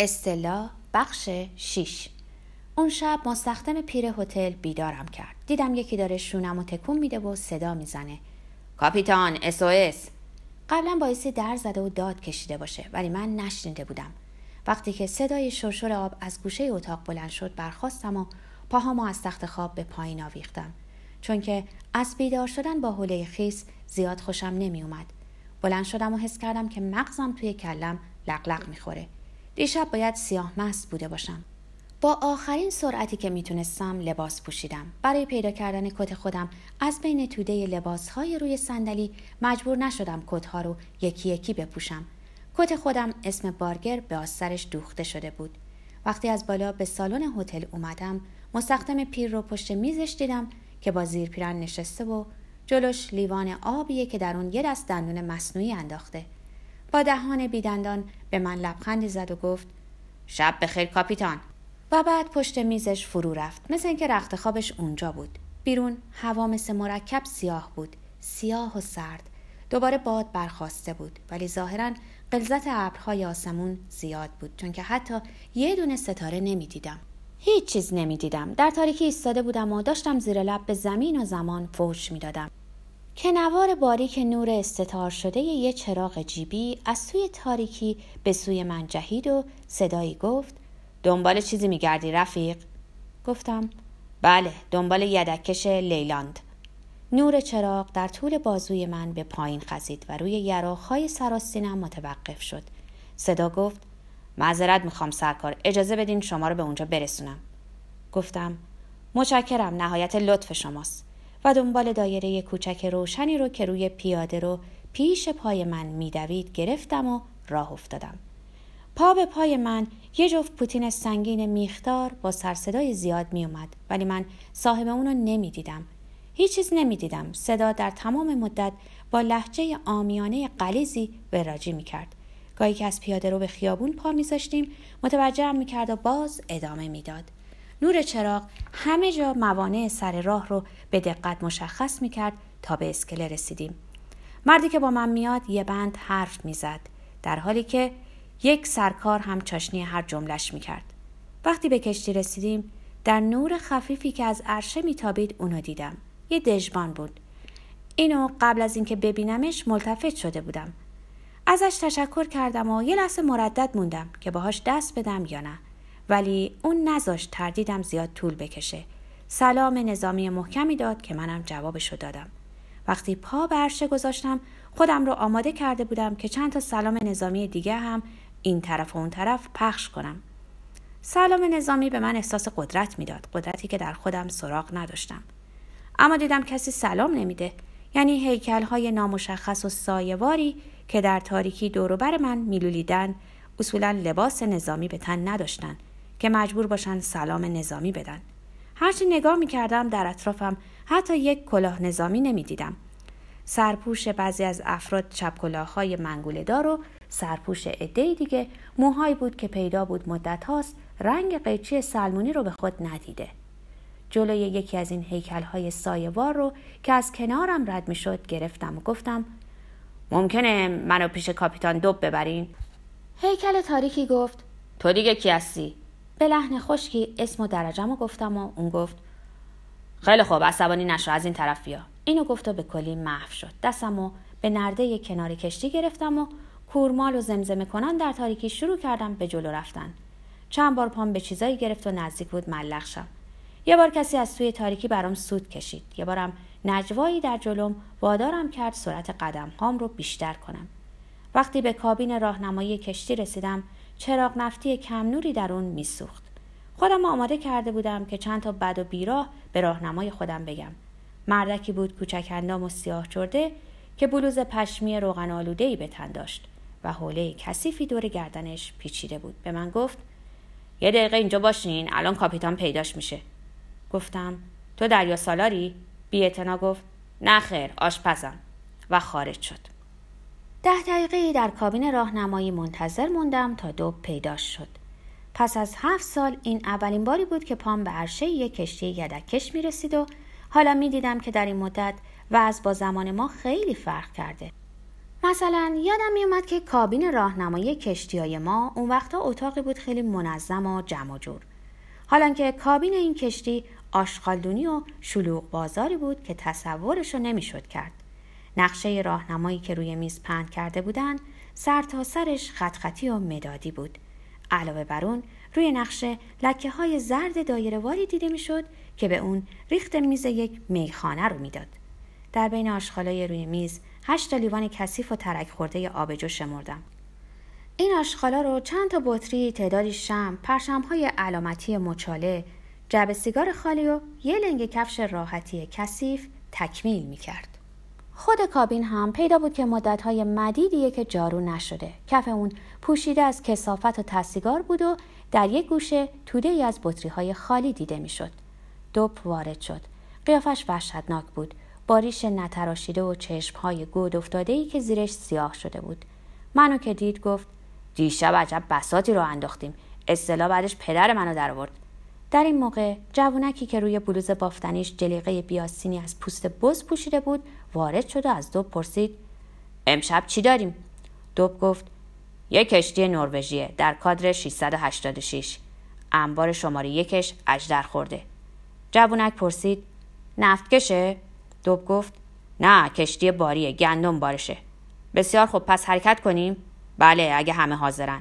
استلا بخش 6 اون شب مستخدم پیر هتل بیدارم کرد. دیدم یکی داره شونم و تکون میده و صدا می‌زنه. کاپیتان اس قبلا باعثی در زده و داد کشیده باشه ولی من نشنیده بودم. وقتی که صدای شرشر آب از گوشه اتاق بلند شد برخواستم و پاهامو از تخت خواب به پایین آویختم. چون که از بیدار شدن با حوله خیس زیاد خوشم نمی اومد. بلند شدم و حس کردم که مغزم توی کلم لقلق می‌خوره. دیشب باید سیاه مست بوده باشم. با آخرین سرعتی که می‌تونستم لباس پوشیدم. برای پیدا کردن کت خودم از بین توده لباسهای روی صندلی مجبور نشدم کتها رو یکی یکی بپوشم. کت خودم اسم بارگر به آسترش دوخته شده بود. وقتی از بالا به سالن هتل اومدم مستخدم پیر رو پشت میزش دیدم که با زیر پیرن نشسته و جلوش لیوان آبیه که در اون یه دست دندون مصنوعی انداخته. با دهان بیدندان به من لبخندی زد و گفت شب بخیر کاپیتان. و بعد پشت میزش فرو رفت. مثل اینکه رخت خوابش اونجا بود. بیرون هوا مثل مرکب سیاه بود. سیاه و سرد. دوباره باد برخواسته بود. ولی ظاهرا قلزت ابرهای آسمون زیاد بود. چون که حتی یه دونه ستاره نمی‌دیدم. هیچ چیز نمی‌دیدم. در تاریکی ایستاده بودم و داشتم زیر لب به زمین و زمان فوش می‌دادم. کنوار باریک نور استتار شده یه چراغ جیبی از سوی تاریکی به سوی من جهید و صدایی گفت دنبال چیزی میگردی رفیق؟ گفتم بله دنبال یدکش لیلاند. نور چراغ در طول بازوی من به پایین خزید و روی یراخهای سراستینم متوقف شد. صدا گفت معذرت می‌خوام سرکار اجازه بدین شما رو به اونجا برسونم. گفتم متشکرم نهایت لطف شماست. و دنبال دایره کوچک روشنی رو که روی پیاده رو پیش پای من میدوید گرفتم و راه افتادم. پا به پای من یه جفت پوتین سنگین میختار با سرصدای زیاد میومد ولی من صاحب اونو نمی‌دیدم. هیچ چیز نمی‌دیدم. صدا در تمام مدت با لحجه آمیانه قلیزی وراجی می‌کرد. گاهی که از پیاده رو به خیابون پا میذاشتیم متوجهم می‌کرد و باز ادامه می‌داد. نور چراغ همه جا موانع سر راه رو به دقت مشخص می کرد تا به اسکله رسیدیم. مردی که با من میاد یه بند حرف می‌زد در حالی که یک سرکار هم چاشنی هر جملش می کرد. وقتی به کشتی رسیدیم در نور خفیفی که از عرشه میتابید اونو دیدم. یه دژبان بود. اینو قبل از اینکه ببینمش ملتفت شده بودم. ازش تشکر کردم و یه لحظه مردد موندم که باهاش دست بدم یا نه. ولی اون نذاشت تردیدم زیاد طول بکشه. سلام نظامی محکمی داد که منم جوابشو دادم. وقتی پا به عرشه گذاشتم خودم رو آماده کرده بودم که چند تا سلام نظامی دیگه هم این طرف و اون طرف پخش کنم. سلام نظامی به من احساس قدرت می‌داد قدرتی که در خودم سراغ نداشتم. اما دیدم کسی سلام نمیده یعنی هیکل های نامشخص و سایواری که در تاریکی دوروبر من میلولیدن اصولا لباس نظامی به تن نداشتن. که مجبور باشن سلام نظامی بدن هرچی نگاه می کردم در اطرافم حتی یک کلاه نظامی نمی دیدم. سرپوش بعضی از افراد چپ های منگوله دار و سرپوش عده دیگه موهایی بود که پیدا بود مدت هاست رنگ قیچی سلمونی رو به خود ندیده. جلوی یکی از این هیکل های سایوار رو که از کنارم رد می شد گرفتم و گفتم ممکنه منو پیش کاپیتان دوب ببرین؟ هیکل تاریکی گفت تو دیگه کی هستی؟ به لحن خشکی اسم و درجم و گفتم و اون گفت خیلی خوب عصبانی نشو از این طرف بیا. اینو گفت و به کلی محو شد. دستم و به نرده کنار کشتی گرفتم و کورمال و زمزمه کنان در تاریکی شروع کردم به جلو رفتن. چند بار پام به چیزایی گرفت و نزدیک بود ملق شم. یه بار کسی از توی تاریکی برام سود کشید. یه بارم نجوایی در جلوم وادارم کرد سرعت قدم هام رو بیشتر کنم. وقتی به کابین راهنمایی کشتی رسیدم چراغ نفتی کم نوری در اون میسوخت. خودم آماده کرده بودم که چند تا بد و بیراه به راهنمای خودم بگم. مردکی بود کوچک اندام و سیاه چرده که بلوز پشمی روغن آلوده به تن داشت و حوله کثیفی دور گردنش پیچیده بود. به من گفت یه دقیقه اینجا باشین الان کاپیتان پیداش میشه. گفتم تو دریا سالاری؟ بی گفت نه خیر آشپزم. و خارج شد. ده دقیقه در کابین راهنمایی منتظر موندم تا دو پیدا شد. پس از هفت سال این اولین باری بود که پام به عرشه یک کشتی یدکش می رسید و حالا می دیدم که در این مدت و از با زمان ما خیلی فرق کرده. مثلا یادم میومد که کابین راهنمایی کشتی های ما اون وقتا اتاقی بود خیلی منظم و جمع جور حالا که کابین این کشتی آشغالدونی و شلوغ بازاری بود که تصورش رو نمی‌شد کرد نقشه راهنمایی که روی میز پهن کرده بودند سر تا سرش خط خطی و مدادی بود. علاوه بر اون روی نقشه لکه های زرد دایرهواری دیده می‌شد که به اون ریخت میز یک میخانه رو می‌داد. در بین آشغالای روی میز هشت لیوان کثیف و ترک خورده آبجو شمردم این آشغالا رو چند تا بطری تعدادی شم های علامتی مچاله جعب سیگار خالی و یه لنگ کفش راحتی کثیف تکمیل می‌کرد. خود کابین هم پیدا بود که مدتهای مدیدیه که جارو نشده کف اون پوشیده از کسافت و تسیگار بود و در یک گوشه توده ای از بطری های خالی دیده می‌شد. دوب وارد شد. قیافش وحشتناک بود. باریش نتراشیده و های گود افتاده ای که زیرش سیاه شده بود. منو که دید گفت دیشب عجب بساتی رو انداختیم. اصطلاح بعدش پدر منو در آورد. در این موقع جوونکی که روی بلوز بافتنیش جلیقه بیاسینی از پوست بز پوشیده بود وارد شد و از دوب پرسید امشب چی داریم؟ دوب گفت یک کشتی نروژیه در کادر 686 انبار شماره یکش اجدر خورده جوونک پرسید نفتکشه؟ دوب گفت نه کشتی باریه گندم بارشه بسیار خوب پس حرکت کنیم؟ بله اگه همه حاضرن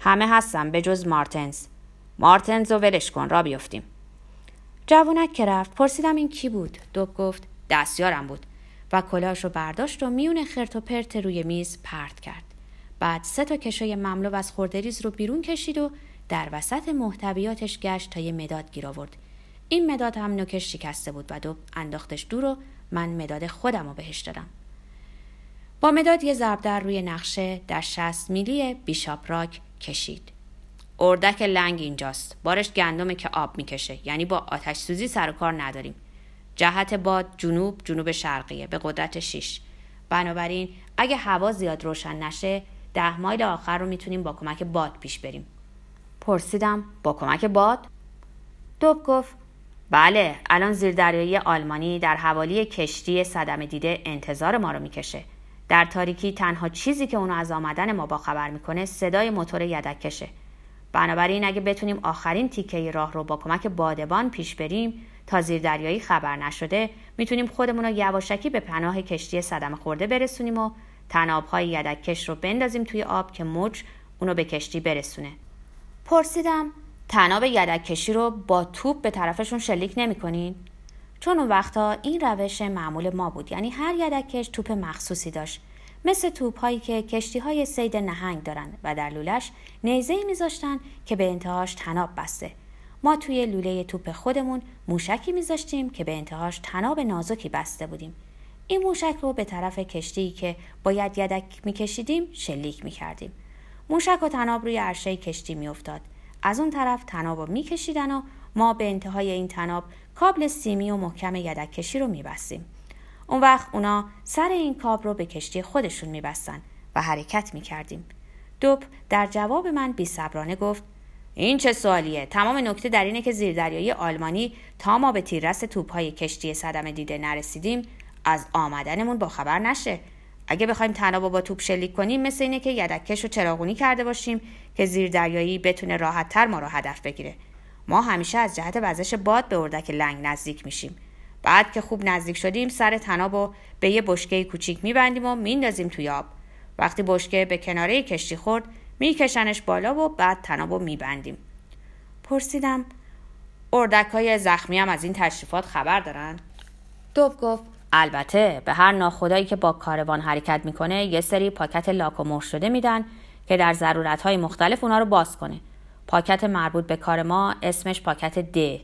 همه هستن به جز مارتنز مارتنز رو ولش کن را بیفتیم. جوونک که رفت پرسیدم این کی بود؟ دوب گفت دستیارم بود. و کلاش رو برداشت و میون خرت و پرت روی میز پرت کرد. بعد سه تا کشوی مملو از خوردریز رو بیرون کشید و در وسط محتویاتش گشت تا یه مداد گیر آورد. این مداد هم نوکش شکسته بود و دو انداختش دور و من مداد خودم رو بهش دادم. با مداد یه ضرب در روی نقشه در شست میلی بیشاپ راک کشید. اردک لنگ اینجاست. بارش گندمه که آب می‌کشه. یعنی با آتش سوزی سر و کار نداریم. جهت باد جنوب جنوب شرقیه. به قدرت 6 بنابراین اگه هوا زیاد روشن نشه ده مایل آخر رو می‌تونیم با کمک باد پیش بریم. پرسیدم با کمک باد؟ دوب گفت بله الان زیردریایی آلمانی در حوالی کشتی صدمه دیده انتظار ما رو می‌کشه. در تاریکی تنها چیزی که اونو از آمدن ما با خبر می‌کنه صدای موتور یدکشه بنابراین اگه بتونیم آخرین تیکه راه رو با کمک بادبان پیش بریم تا زیردریایی خبر نشده می‌تونیم خودمون رو یواشکی به پناه کشتی صدمه خورده برسونیم و تنابهای یدککش رو بندازیم توی آب که موج اونو به کشتی برسونه. پرسیدم تناب یدککشی رو با توپ به طرفشون شلیک نمی‌کنین؟ چون اون وقتا این روش معمول ما بود یعنی هر یدککش توپ مخصوصی داشت. مثل توپ هایی که کشتی های سید نهنگ دارن و در لولش نیزه میذاشتن که به انتهاش تناب بسته. ما توی لوله توپ خودمون موشکی میذاشتیم که به انتهاش تناب نازکی بسته بودیم. این موشک رو به طرف کشتی که باید یدک میکشیدیم شلیک می‌کردیم. موشک و تناب روی عرشه کشتی میافتاد. از اون طرف تناب رو میکشیدن و ما به انتهای این تناب کابل سیمی و محکم یدک کشی رو میبستیم. اون وقت اونا سر این کاب رو به کشتی خودشون میبستن و حرکت می‌کردیم. دوب در جواب من بی گفت این چه سوالیه؟ تمام نکته در اینه که زیردریایی آلمانی تا ما به تیررس توپهای کشتی صدمه دیده نرسیدیم از آمدنمون با خبر نشه. اگه بخوایم تناب با توپ شلیک کنیم مثل اینه که یدکش و چراغونی کرده باشیم که زیردریایی بتونه راحت تر ما رو هدف بگیره. ما همیشه از جهت وزش باد به اردک لنگ نزدیک میشیم. بعد که خوب نزدیک شدیم سر تناب رو به یه بشکه کوچیک میبندیم و میندازیم توی آب. وقتی بشکه به کناره کشتی خورد میکشنش بالا و بعد تناب رو میبندیم. پرسیدم اردک های زخمی هم از این تشریفات خبر دارن؟ دوب گفت البته به هر ناخدایی که با کاروان حرکت می‌کنه یه سری پاکت لاک و شده میدن که در ضرورت های مختلف اونا رو باز کنه. پاکت مربوط به کار ما اسمش پاکت د.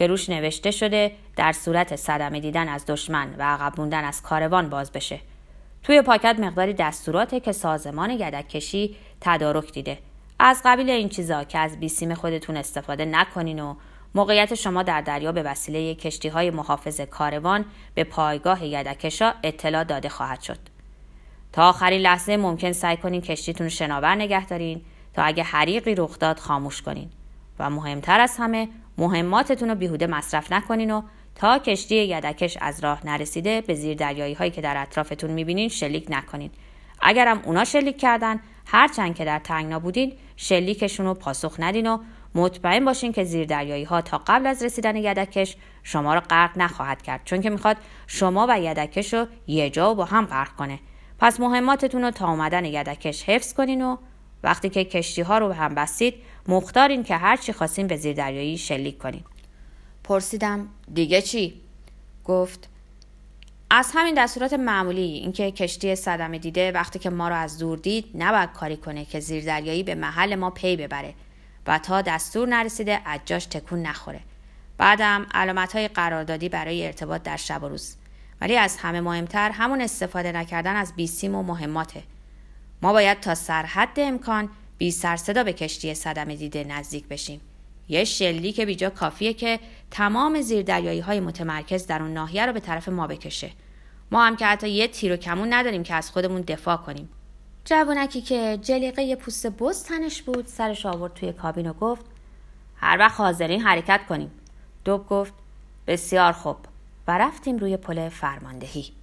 که روش نوشته شده در صورت صدمه دیدن از دشمن و عقب موندن از کاروان باز بشه. توی پاکت مقداری دستوراته که سازمان گدکشی تدارک دیده. از قبیل این چیزا که از بیسیم خودتون استفاده نکنین و موقعیت شما در دریا به وسیله کشتی های محافظ کاروان به پایگاه یدکشا اطلاع داده خواهد شد. تا آخرین لحظه ممکن سعی کنین کشتیتون شناور نگه دارین تا اگه حریقی رخ داد خاموش کنین. و مهمتر از همه مهماتتون رو بیهوده مصرف نکنین و تا کشتی یدکش از راه نرسیده به زیر دریایی هایی که در اطرافتون می‌بینین شلیک نکنین. اگرم اونا شلیک کردن هرچند که در تنگنا بودین شلیکشون رو پاسخ ندین و مطمئن باشین که زیردریایی ها تا قبل از رسیدن یدکش شما رو غرق نخواهد کرد. چون که می‌خواد شما و یدکش رو یه جا و با هم غرق کنه. پس مهماتتون رو تا اومدن یدکش حفظ کنین و وقتی که کشتی ها رو به هم بستید مختارین که هر چی خواستین به زیردریایی شلیک کنین پرسیدم دیگه چی؟ گفت از همین دستورات معمولی اینکه کشتی صدمه دیده وقتی که ما رو از دور دید نباید کاری کنه که زیردریایی به محل ما پی ببره و تا دستور نرسیده اجاش تکون نخوره. بعدم علامت های قراردادی برای ارتباط در شب و روز. ولی از همه مهمتر همون استفاده نکردن از بیسیم و مهماته. ما باید تا سرحد امکان بی سر صدا به کشتی صدمه دیده نزدیک بشیم. یه شلی که بیجا کافیه که تمام زیردریایی های متمرکز در اون ناحیه رو به طرف ما بکشه. ما هم که حتی یه تیر و کمون نداریم که از خودمون دفاع کنیم. جوونکی که جلیقه پوست بز تنش بود سرش آورد توی کابین و گفت هر وقت حاضرین حرکت کنیم. دوب گفت بسیار خوب. و رفتیم روی پل فرماندهی.